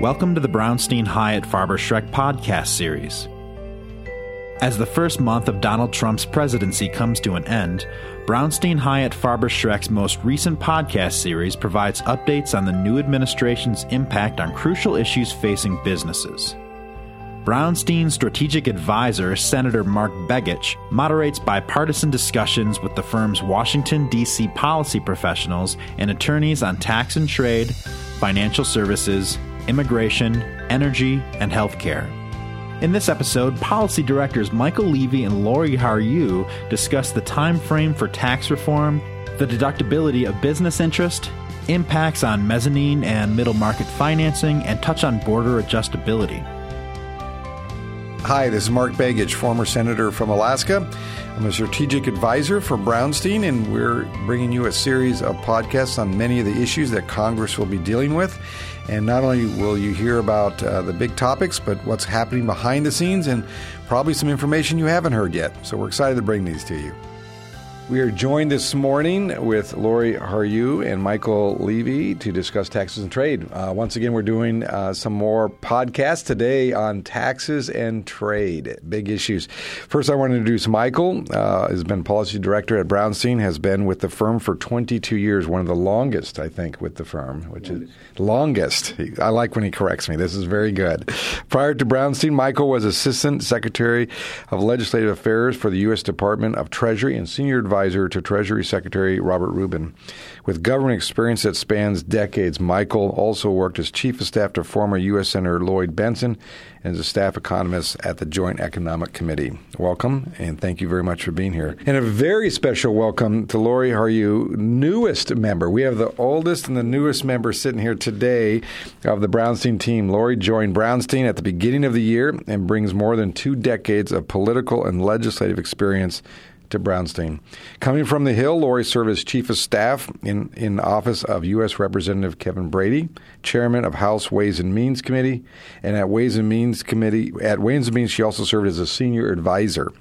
Welcome to the Brownstein Hyatt Farber Schreck podcast series. As the first month of Donald Trump's presidency comes to an end, Brownstein Hyatt Farber Schreck's most recent podcast series provides updates on the new administration's impact on crucial issues facing businesses. Brownstein's strategic advisor, Senator Mark Begich, moderates bipartisan discussions with the firm's Washington, D.C. policy professionals and attorneys on tax and trade, financial services, immigration, energy, and healthcare. In this episode, policy directors Michael Levy and Lori Harju discuss the time frame for tax reform, the deductibility of business interest, impacts on mezzanine and middle market financing, and touch on border adjustability. Hi, this is Mark Begich, former senator from Alaska. I'm a strategic advisor for Brownstein, and we're bringing you a series of podcasts on many of the issues that Congress will be dealing with. And not only will you hear about uh, the big topics, but what's happening behind the scenes and probably some information you haven't heard yet. So we're excited to bring these to you. We are joined this morning with Lori Harju and Michael Levy to discuss taxes and trade. Uh, once again, we're doing uh, some more podcasts today on taxes and trade, big issues. First, I want to introduce Michael. Uh, has been policy director at Brownstein. Has been with the firm for 22 years, one of the longest, I think, with the firm, which is longest. I like when he corrects me. This is very good. Prior to Brownstein, Michael was assistant secretary of legislative affairs for the U.S. Department of Treasury and senior advisor advisor to Treasury Secretary Robert Rubin. With government experience that spans decades, Michael also worked as chief of staff to former U.S. Senator Lloyd Bentsen and as a staff economist at the Joint Economic Committee. Welcome, and thank you very much for being here. And a very special welcome to Lori Harju, newest member. We have the oldest and the newest member sitting here today of the Brownstein team. Lori joined Brownstein at the beginning of the year and brings more than two decades of political and legislative experience to Brownstein. Coming from the Hill, Lori served as chief of staff in, in office of U.S. Representative Kevin Brady, chairman of House Ways and Means Committee, and at Ways and Means Committee at Ways and Means she also served as a senior advisor.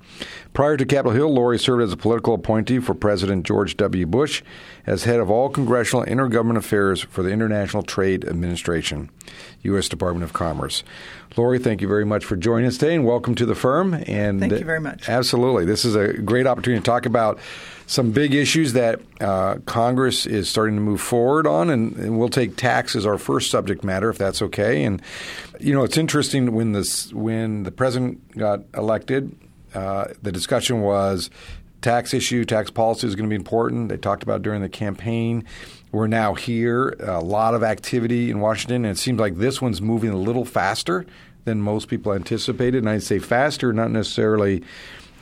Prior to Capitol Hill, Lori served as a political appointee for President George W. Bush as head of all congressional intergovernment affairs for the International Trade Administration, U.S. Department of Commerce. Lori, thank you very much for joining us today and welcome to the firm. And thank you very much. Absolutely. This is a great opportunity to talk about some big issues that uh, Congress is starting to move forward on, and, and, we'll take tax as our first subject matter, if that's okay. And you know, it's interesting when this when the president got elected, uh, the discussion was tax issue, tax policy is going to be important. They talked about during the campaign. We're now here, a lot of activity in Washington, and it seems like this one's moving a little faster than most people anticipated. And I'd say faster, not necessarily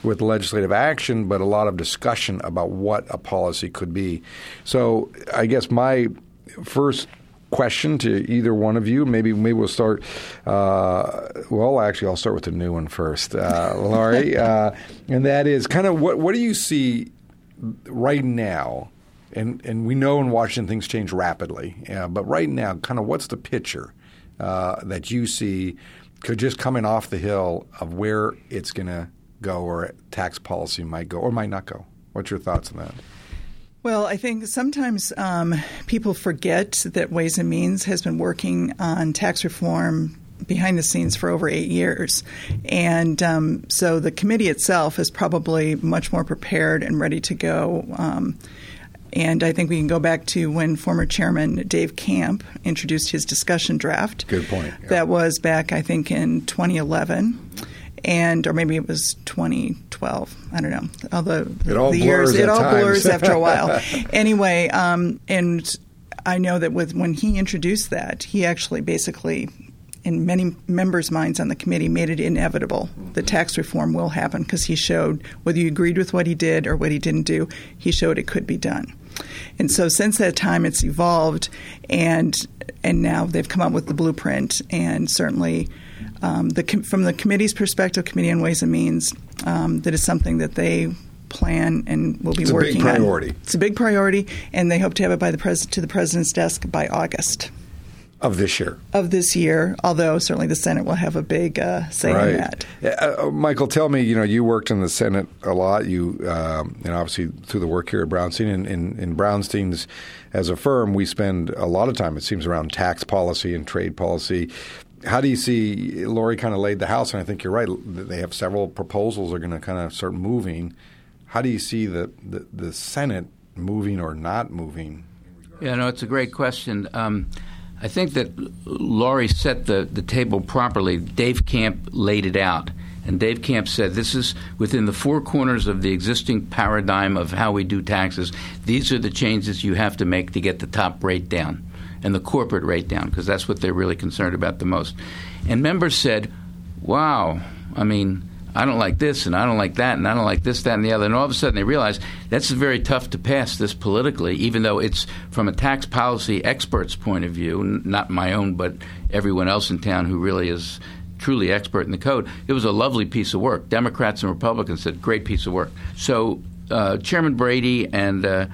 with legislative action, but a lot of discussion about what a policy could be. So I guess my first question to either one of you. Maybe maybe we'll start. Uh, well, actually, I'll start with the new one first, uh, Lori, uh, and that is kind of what what do you see right now? And and we know in Washington things change rapidly, but right now, kind of what's the picture uh, that you see could just coming off the hill of where it's going to go or tax policy might go or might not go. What's your thoughts on that? Well, I think sometimes um, people forget that Ways and Means has been working on tax reform behind the scenes for over eight years. And um, so the committee itself is probably much more prepared and ready to go. Um, and I think we can go back to when former chairman Dave Camp introduced his discussion draft. Good point. Yeah. That was back, I think, in 2011. And or maybe it was 2012. I don't know. All the, it all the years, it all times. blurs after a while. anyway, um, and I know that with when he introduced that, he actually basically in many members' minds on the committee made it inevitable that tax reform will happen because he showed whether you agreed with what he did or what he didn't do, he showed it could be done. And so since that time, it's evolved, and and now they've come up with the blueprint. And certainly, um, the from the committee's perspective, Committee on Ways and Means, um, that is something that they plan and will be it's working on. It's a big priority. It's a big priority, and they hope to have it by the pres- to the president's desk by August. of this year. Of this year, although certainly the Senate will have a big uh, say right. in that. Uh, uh, Michael, tell me, you know, you worked in the Senate a lot. You, um, and obviously through the work here at Brownstein, and in, in Brownstein's as a firm, we spend a lot of time, it seems, around tax policy and trade policy. How do you see Lori kind of laid the house? And I think you're right. They have several proposals are going to kind of start moving. How do you see the, the, the Senate moving or not moving? Yeah, no, it's a great question. Um, I think that Lori set the, the table properly. Dave Camp laid it out. And Dave Camp said this is within the four corners of the existing paradigm of how we do taxes. These are the changes you have to make to get the top rate down and the corporate rate down, because that's what they're really concerned about the most. And members said, wow, I mean, I don't like this and I don't like that and I don't like this, that, and the other. And all of a sudden they realize that's very tough to pass this politically, even though it's from a tax policy expert's point of view, not my own, but everyone else in town who really is truly expert in the code. It was a lovely piece of work. Democrats and Republicans said, great piece of work. So uh, Chairman Brady and uh,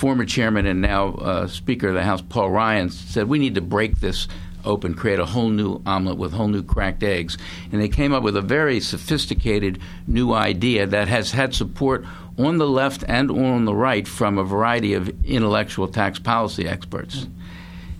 former chairman and now uh, Speaker of the House Paul Ryan said, we need to break this open, create a whole new omelet with whole new cracked eggs. And they came up with a very sophisticated new idea that has had support on the left and on the right from a variety of intellectual tax policy experts.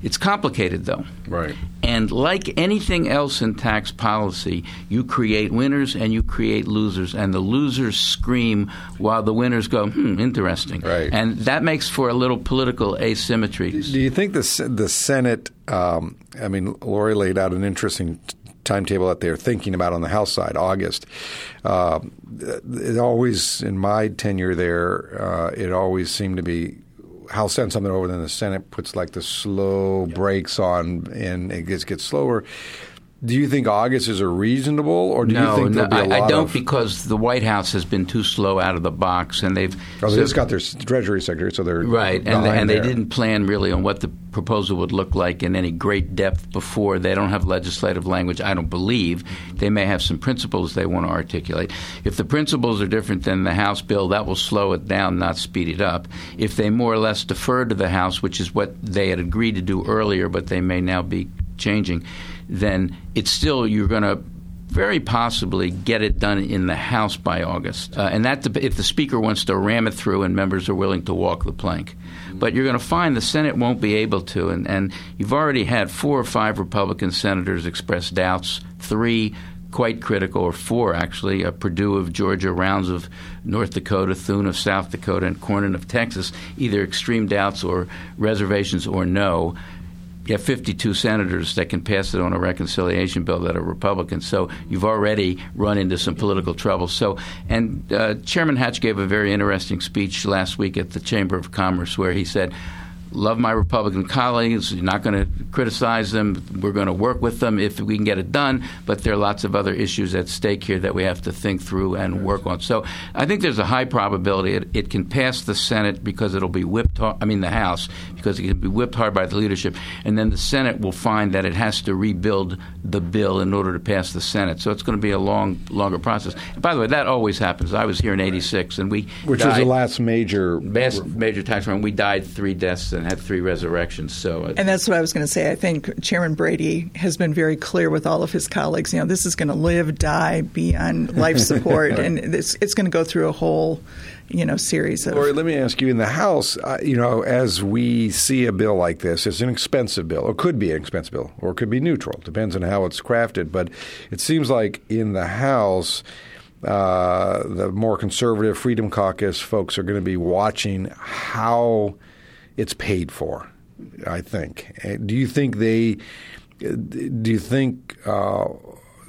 It's complicated, though. Right. And like anything else in tax policy, you create winners and you create losers, and the losers scream while the winners go, hmm, interesting. Right. And that makes for a little political asymmetry. Do you think the, the Senate, um, I mean, Lori laid out an interesting timetable that they're thinking about on the House side, August. Uh, it always, in my tenure there, uh, it always seemed to be House sends something over, then the Senate puts like the slow brakes on, and it gets gets slower. Do you think August is a reasonable, or do no, you think there'll no, be a lot I don't of, because the White House has been too slow out of the box, and they've Oh, they so- just got their Treasury Secretary, so they're right, and and they didn't plan really on what the proposal would look like in any great depth before. They don't have legislative language, I don't believe. They may have some principles they want to articulate. If the principles are different than the House bill, that will slow it down, not speed it up. If they more or less defer to the House, which is what they had agreed to do earlier, but they may now be changing, then it's still you're going to very possibly get it done in the House by August, uh, and that if the Speaker wants to ram it through and members are willing to walk the plank. But you're going to find the Senate won't be able to, and, and you've already had four or five Republican senators express doubts. Three quite critical, or four actually, uh, Perdue of Georgia, Rounds of North Dakota, Thune of South Dakota, and Cornyn of Texas, either extreme doubts or reservations or no. You have 52 senators that can pass it on a reconciliation bill that are Republicans. So you've already run into some political trouble. So, and uh, Chairman Hatch gave a very interesting speech last week at the Chamber of Commerce where he said, love my Republican colleagues. You're not going to criticize them. We're going to work with them if we can get it done. But there are lots of other issues at stake here that we have to think through and work on. So I think there's a high probability it, it can pass the Senate because it'll be whipped. Hard, I mean the House because it can be whipped hard by the leadership, and then the Senate will find that it has to rebuild the bill in order to pass the Senate. So it's going to be a long, longer process. And by the way, that always happens. I was here in '86, and we which was the last major. Best major tax reform. We died three deaths and had three resurrections. So, uh, And that's what I was going to say. I think Chairman Brady has been very clear with all of his colleagues. You know, this is going to live, die, be on life support, and it's, it's going to go through a whole, you know, series of. Lori, let me ask you: in the House, uh, you know, as we see a bill like this, it's an expensive bill, or could be an expensive bill, or it could be neutral. Depends on how it's crafted. But it seems like in the House, uh, the more conservative Freedom Caucus folks are going to be watching how it's paid for. I think. Uh, Do you think they? Do you think? Uh,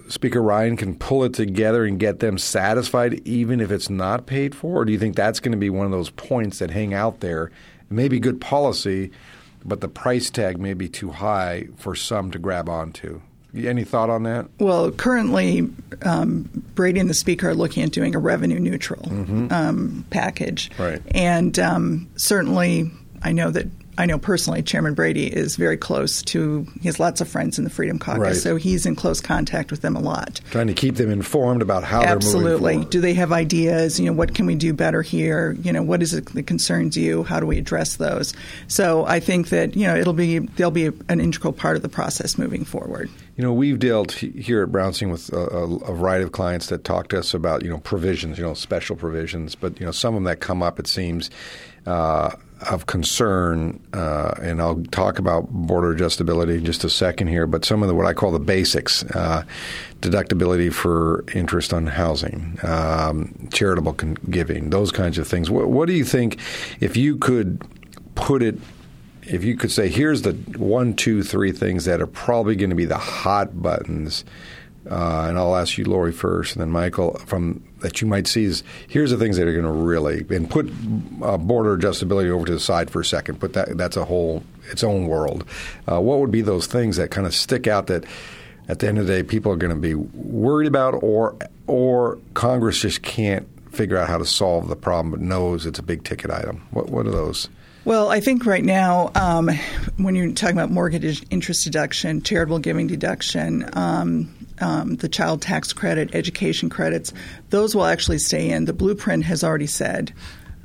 Speaker Ryan can pull it together and get them satisfied, even if it's not paid for? Or do you think that's going to be one of those points that hang out there? Maybe good policy, but the price tag may be too high for some to grab onto. Any thought on that? Well, currently, um, Brady and the Speaker are looking at doing a revenue neutral um, package. Right. And um, certainly, I know that I know personally, Chairman Brady is very close to. He has lots of friends in the Freedom Caucus, Right. so he's in close contact with them a lot. Trying to keep them informed about how they're moving Absolutely. Do they have ideas? You know, what can we do better here? You know, what is it that concerns you? How do we address those? So I think that you know it'll be they'll be an integral part of the process moving forward. You know, we've dealt here at Brownstein with a, a, a variety of clients that talk to us about, you know, provisions, you know, special provisions, but, you know, some of them that come up, it seems, uh, of concern, uh, and I'll talk about border adjustability in just a second here, but some of the what I call the basics, uh, deductibility for interest on housing, um, charitable con- giving, those kinds of things. What, what do you think if you could put it if you could say, here's the one, two, three things that are probably going to be the hot buttons, uh, and I'll ask you, Lori, first, and then Michael, from that you might see is here's the things that are going to really and put uh, border adjustability over to the side for a second. Put that that's a whole its own world. Uh, what would be those things that kind of stick out that at the end of the day people are going to be worried about, or or Congress just can't figure out how to solve the problem, but knows it's a big ticket item. What what are those? Well, I think right now, um, when you're talking about mortgage interest deduction, charitable giving deduction, um, um, the child tax credit, education credits, those will actually stay in. The blueprint has already said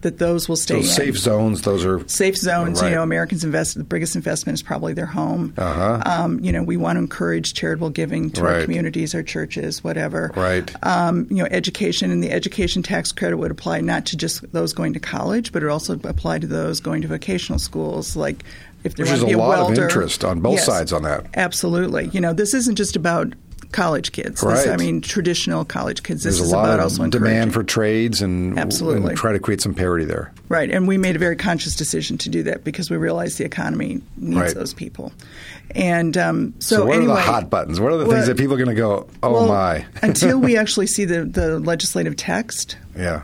that those will stay So safe zones, those are Safe zones, Right. you know, Americans invest. The biggest investment is probably their home. Uh-huh. Um, you know, we want to encourage charitable giving to our communities, our churches, whatever. Right. Um, you know, education and the education tax credit would apply not to just those going to college, but it also apply to those going to vocational schools, like if Which is a a lot of interest on both Yes. sides on that. Absolutely. You know, this isn't just about college kids. This, Right. I mean, traditional college kids. This There's is a lot about of also demand for trades and, Absolutely. and try to create some parity there. Right, and we made a very conscious decision to do that because we realized the economy needs Right. those people. And um, so, So, what anyway, are the hot buttons? What are the well- things that people are going to go, oh well, my? until we actually see the, the legislative text, yeah.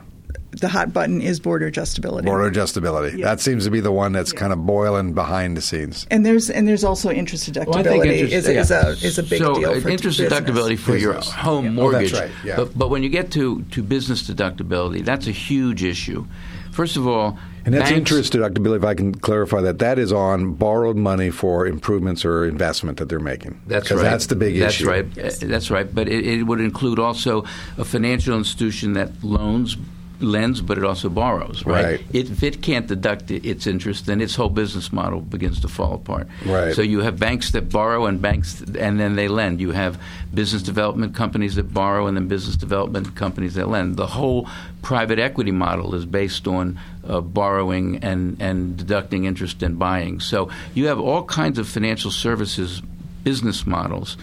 The hot button is border adjustability. Border adjustability. Yeah. That seems to be the one that's kind of boiling behind the scenes. and there's and there's also interest deductibility Well, I think interest- is, is a is a big so, deal uh, for interest business. deductibility for your home Yeah. Oh, mortgage. that's right, yeah. But, but when you get to, to business deductibility, that's a huge issue. First of all, And that's banks- interest deductibility, if I can clarify that, that is on borrowed money for improvements or investment that they're making. That's 'Cause right. That's the big That's issue. That's right. Uh, That's right. But it, it would include also a financial institution that loans, lends, but it also borrows. Right. Right. It, if it can't deduct its interest, then its whole business model begins to fall apart. Right. So you have banks that borrow and banks, and then they lend. You have business development companies that borrow and then business development companies that lend. The whole private equity model is based on uh, borrowing and, and deducting interest and buying. So you have all kinds of financial services business models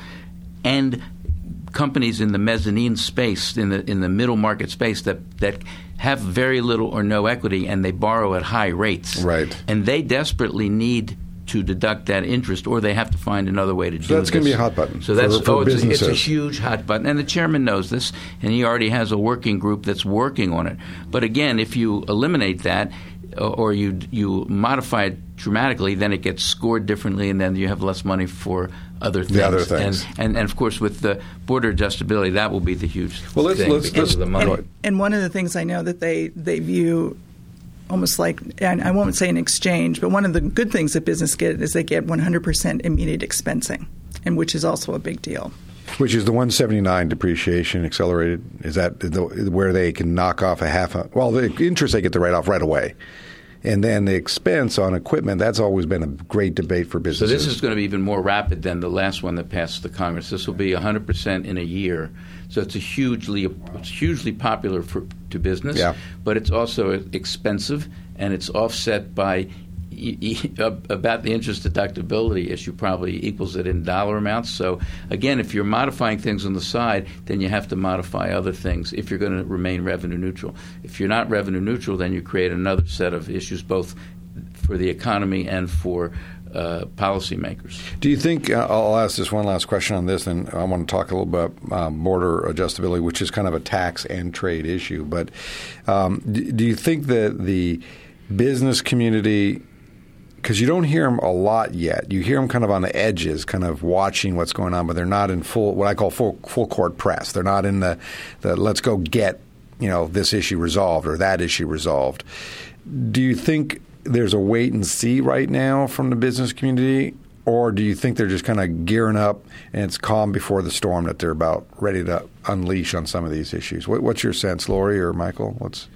and companies in the mezzanine space, in the in the middle market space that that have very little or no equity and they borrow at high rates. Right. And they desperately need to deduct that interest, or they have to find another way to do So that's gonna be a hot button So that's for- for oh, it's, a, it's a huge hot button, and the chairman knows this, and he already has a working group that's working on it. But again, if you eliminate that, uh, or you you modify it dramatically, then it gets scored differently, and then you have less money for other things. The other things. And, and and of course, with the border adjustability, that will be the huge Well, let's- thing let's- because let's- of the money. and, and one of the things I know that they they view almost like I won't say an exchange, but one of the good things that business get is they get 100% immediate expensing, and which is also a big deal. Which is the 179 depreciation accelerated? Is that the, where they can knock off a half? A, well, the interest they get the write off right away, and then the expense on equipment. That's always been a great debate for businesses. So this is going to be even more rapid than the last one that passed the Congress. This will be 100 percent in a year. So it's a hugely it's hugely popular for to business, Yeah. but it's also expensive and it's offset by about the interest deductibility issue probably equals it in dollar amounts. So again, if you're modifying things on the side, then you have to modify other things if you're going to remain revenue neutral. If you're not revenue neutral, then you create another set of issues both for the economy and for uh, policymakers. Do you think? Uh, I'll ask this one last question on this, and I want to talk a little bit about um, border adjustability, which is kind of a tax and trade issue. But um, do, do you think that the business community because you don't hear them a lot yet. You hear them kind of on the edges, kind of watching what's going on, but they're not in full what I call full full court press. They're not in the the let's go get you know this issue resolved or that issue resolved. Do you think there's a wait and see right now from the business community, or do you think they're just kind of gearing up and it's calm before the storm that they're about ready to unleash on some of these issues? What, what's your sense, Lori or Michael? What's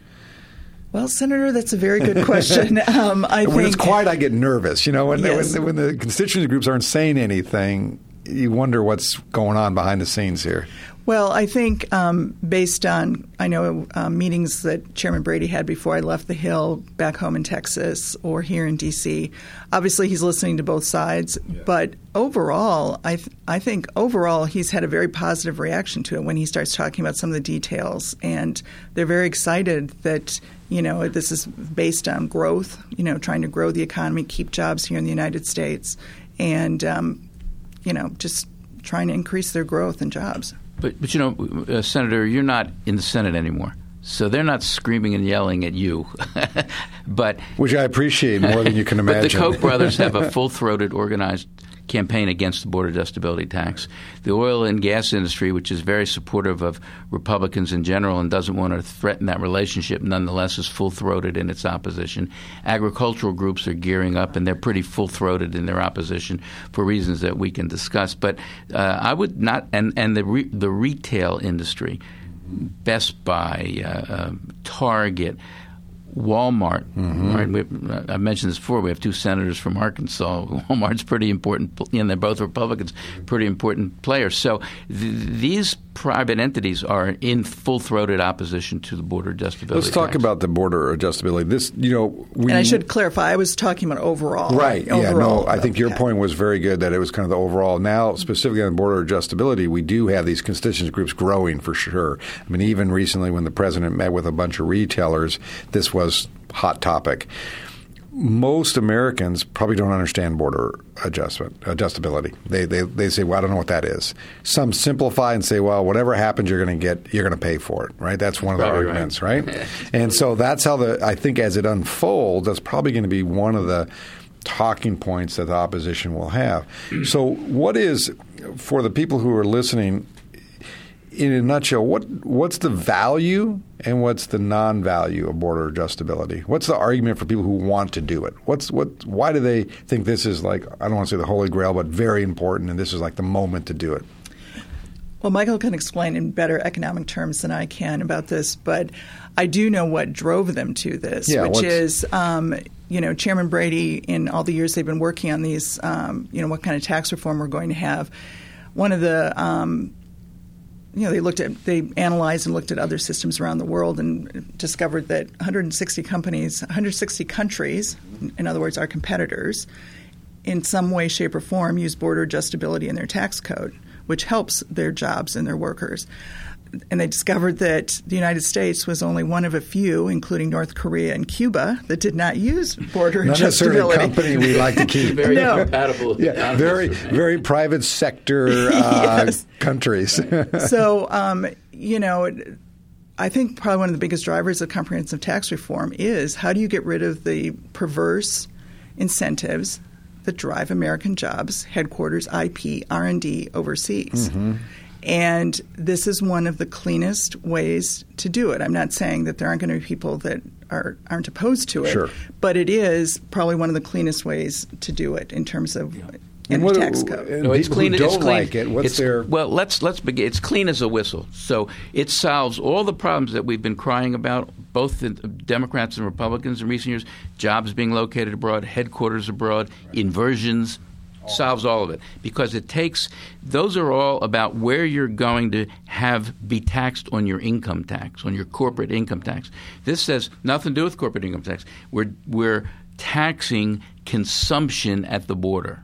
well, Senator, that's a very good question. Um, I when think, it's quiet, I get nervous. You know, when, Yes. when, when the constituency groups aren't saying anything, you wonder what's going on behind the scenes here. Well, I think um, based on I know uh, meetings that Chairman Brady had before I left the Hill back home in Texas or here in D.C. Obviously, he's listening to both sides, but overall, I th- I think overall he's had a very positive reaction to it when he starts talking about some of the details, and they're very excited that you know this is based on growth, you know, trying to grow the economy, keep jobs here in the United States, and um, you know just trying to increase their growth and jobs. But, but you know, uh, Senator, you're not in the Senate anymore. So they're not screaming and yelling at you. but Which I appreciate more than you can but imagine. the Koch brothers have a full-throated, organized campaign against the border adjustability tax. The oil and gas industry, which is very supportive of Republicans in general and doesn't want to threaten that relationship, nonetheless is full-throated in its opposition. Agricultural groups are gearing up, and they're pretty full-throated in their opposition for reasons that we can discuss. But uh, I would not, and and the re, the retail industry, Best Buy, uh, uh, Target. Walmart, right? We, uh, I mentioned this before. We have two senators from Arkansas. Walmart's pretty important, and they're both Republicans, pretty important players. So th- these private entities are in full-throated opposition to the border adjustability. Let's talk tax. about the border adjustability. This, you know, we, And I should clarify, I was talking about overall. Right. Yeah. Overall, No, I think your yeah. point was very good that it was kind of the overall. Now, specifically on border adjustability, we do have these constituent groups growing for sure. I mean, even recently when the president met with a bunch of retailers, this was hot topic. Most Americans probably don't understand border adjustment adjustability. They, they they say, "Well, I don't know what that is." Some simplify and say, "Well, whatever happens, you're going to get, you're going to pay for it." Right? That's one of the Probably right. arguments, right? and so that's how the I think as it unfolds, that's probably going to be one of the talking points that the opposition will have. So, what is for the people who are listening? In a nutshell, what what's the value and what's the non-value of border adjustability? What's the argument for people who want to do it? What's what? Why do they think this is like I don't want to say the holy grail, but very important, and this is like the moment to do it? Well, Michael can explain in better economic terms than I can about this, but I do know what drove them to this, Yeah, which is, um, you know, Chairman Brady, in all the years they've been working on these, um, you know, what kind of tax reform we're going to have. One of the um, you know, they looked at, they analyzed and looked at other systems around the world and discovered that 160 companies, 160 countries, in other words, our competitors, in some way, shape, or form use border adjustability in their tax code, which helps their jobs and their workers. And they discovered that the United States was only one of a few, including North Korea and Cuba, that did not use border Not necessarily a adjustability. company we like to keep. very No. compatible. yeah, very very private sector uh, Yes. countries. so, um, you know, I think probably one of the biggest drivers of comprehensive tax reform is how do you get rid of the perverse incentives that drive American jobs, headquarters, IP, R and D overseas. And this is one of the cleanest ways to do it. I'm not saying that there aren't going to be people that are, aren't opposed to it, Sure. but it is probably one of the cleanest ways to do it in terms of in the what- tax code. and No, it's people clean. who don't it's clean. like it, what's It's- their well? Let's let's begin. It's clean as a whistle. So it solves all the problems that we've been crying about, both the Democrats and Republicans in recent years. Jobs being located abroad, headquarters abroad, inversions. Solves all of it because it takes. Those are all about where you're going to have be taxed on your income tax, on your corporate income tax. This says nothing to do with corporate income tax. We're we're taxing consumption at the border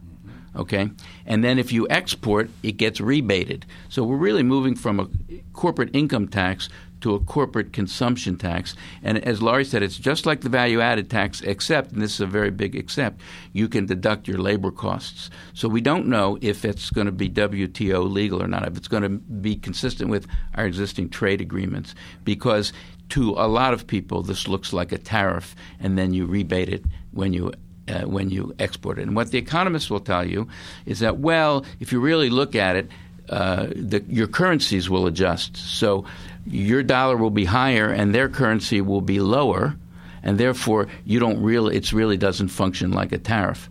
okay? And then if you export, it gets rebated. So we're really moving from a corporate income tax to a corporate consumption tax. And as Lori said, it's just like the value added tax, except, and this is a very big except, you can deduct your labor costs. So we don't know if it's going to be WTO legal or not, if it's going to be consistent with our existing trade agreements, because to a lot of people, this looks like a tariff, and then you rebate it when you uh, when you export it. And what the economists will tell you is that, well, if you really look at it, uh, the, your currencies will adjust. So your dollar will be higher and their currency will be lower. and therefore you don't really it really doesn't function like a tariff.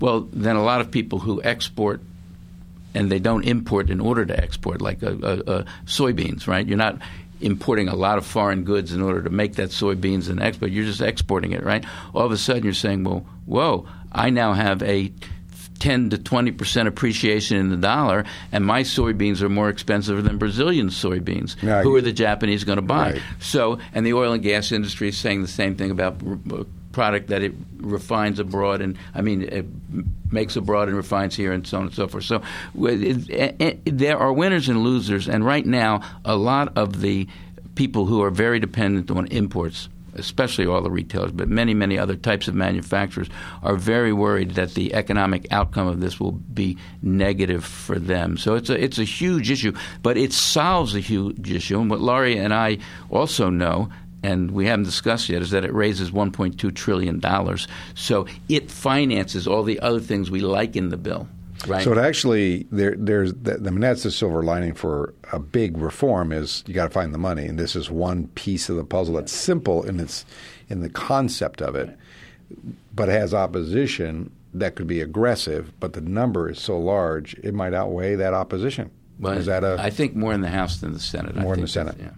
Well, then a lot of people who export and they don't import in order to export, like a, a, a soybeans, right? You're not importing a lot of foreign goods in order to make that soybeans and export. You're just exporting it, right? All of a sudden, you're saying, well, whoa, I now have a 10 to 20 percent appreciation in the dollar, and my soybeans are more expensive than Brazilian soybeans. Who are the Japanese going to buy? Right. So, and the oil and gas industry is saying the same thing about uh, product that it refines abroad, and I mean, it makes abroad and refines here, and so on and so forth. So, it, it, there are winners and losers, and right now, a lot of the people who are very dependent on imports especially all the retailers, but many, many other types of manufacturers are very worried that the economic outcome of this will be negative for them. So it's a it's a huge issue, but it solves a huge issue. And what Lori and I also know and we haven't discussed yet, is that it raises $1.2 trillion. So it finances all the other things we like in the bill. Right. So it actually there there's I mean that's the silver lining for a big reform is you got to find the money, and this is one piece of the puzzle that's simple in its in the concept of it, but has opposition that could be aggressive, but the number is so large it might outweigh that opposition. Well, is that a I think more in the House than the Senate. I More in the Senate. Yeah.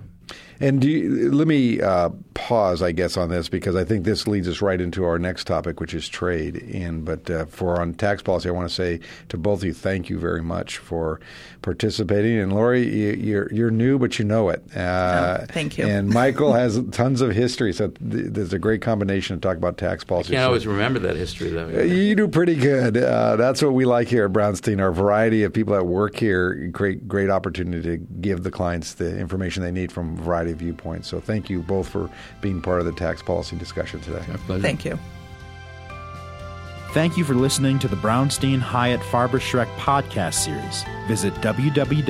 And do you, let me uh, pause, I guess, on this because I think this leads us right into our next topic, which is trade. And but uh, for on tax policy, I want to say to both of you, thank you very much for participating. And Lori, you, you're you're new, but you know it. Uh, Oh, thank you. And Michael has tons of history, so th- there's a great combination to talk about tax policy. Can't So- always remember that history, though. uh, You do pretty good. Uh, that's what we like here at Brownstein. Our variety of people that work here, great, great opportunity to give the clients the information they need from a variety of viewpoints. So thank you both for being part of the tax policy discussion today. Our pleasure. Thank you. Thank you for listening to the Brownstein Hyatt Farber Schreck podcast series. Visit www.bhfs.com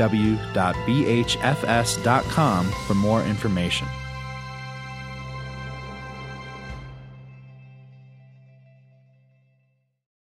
for more information.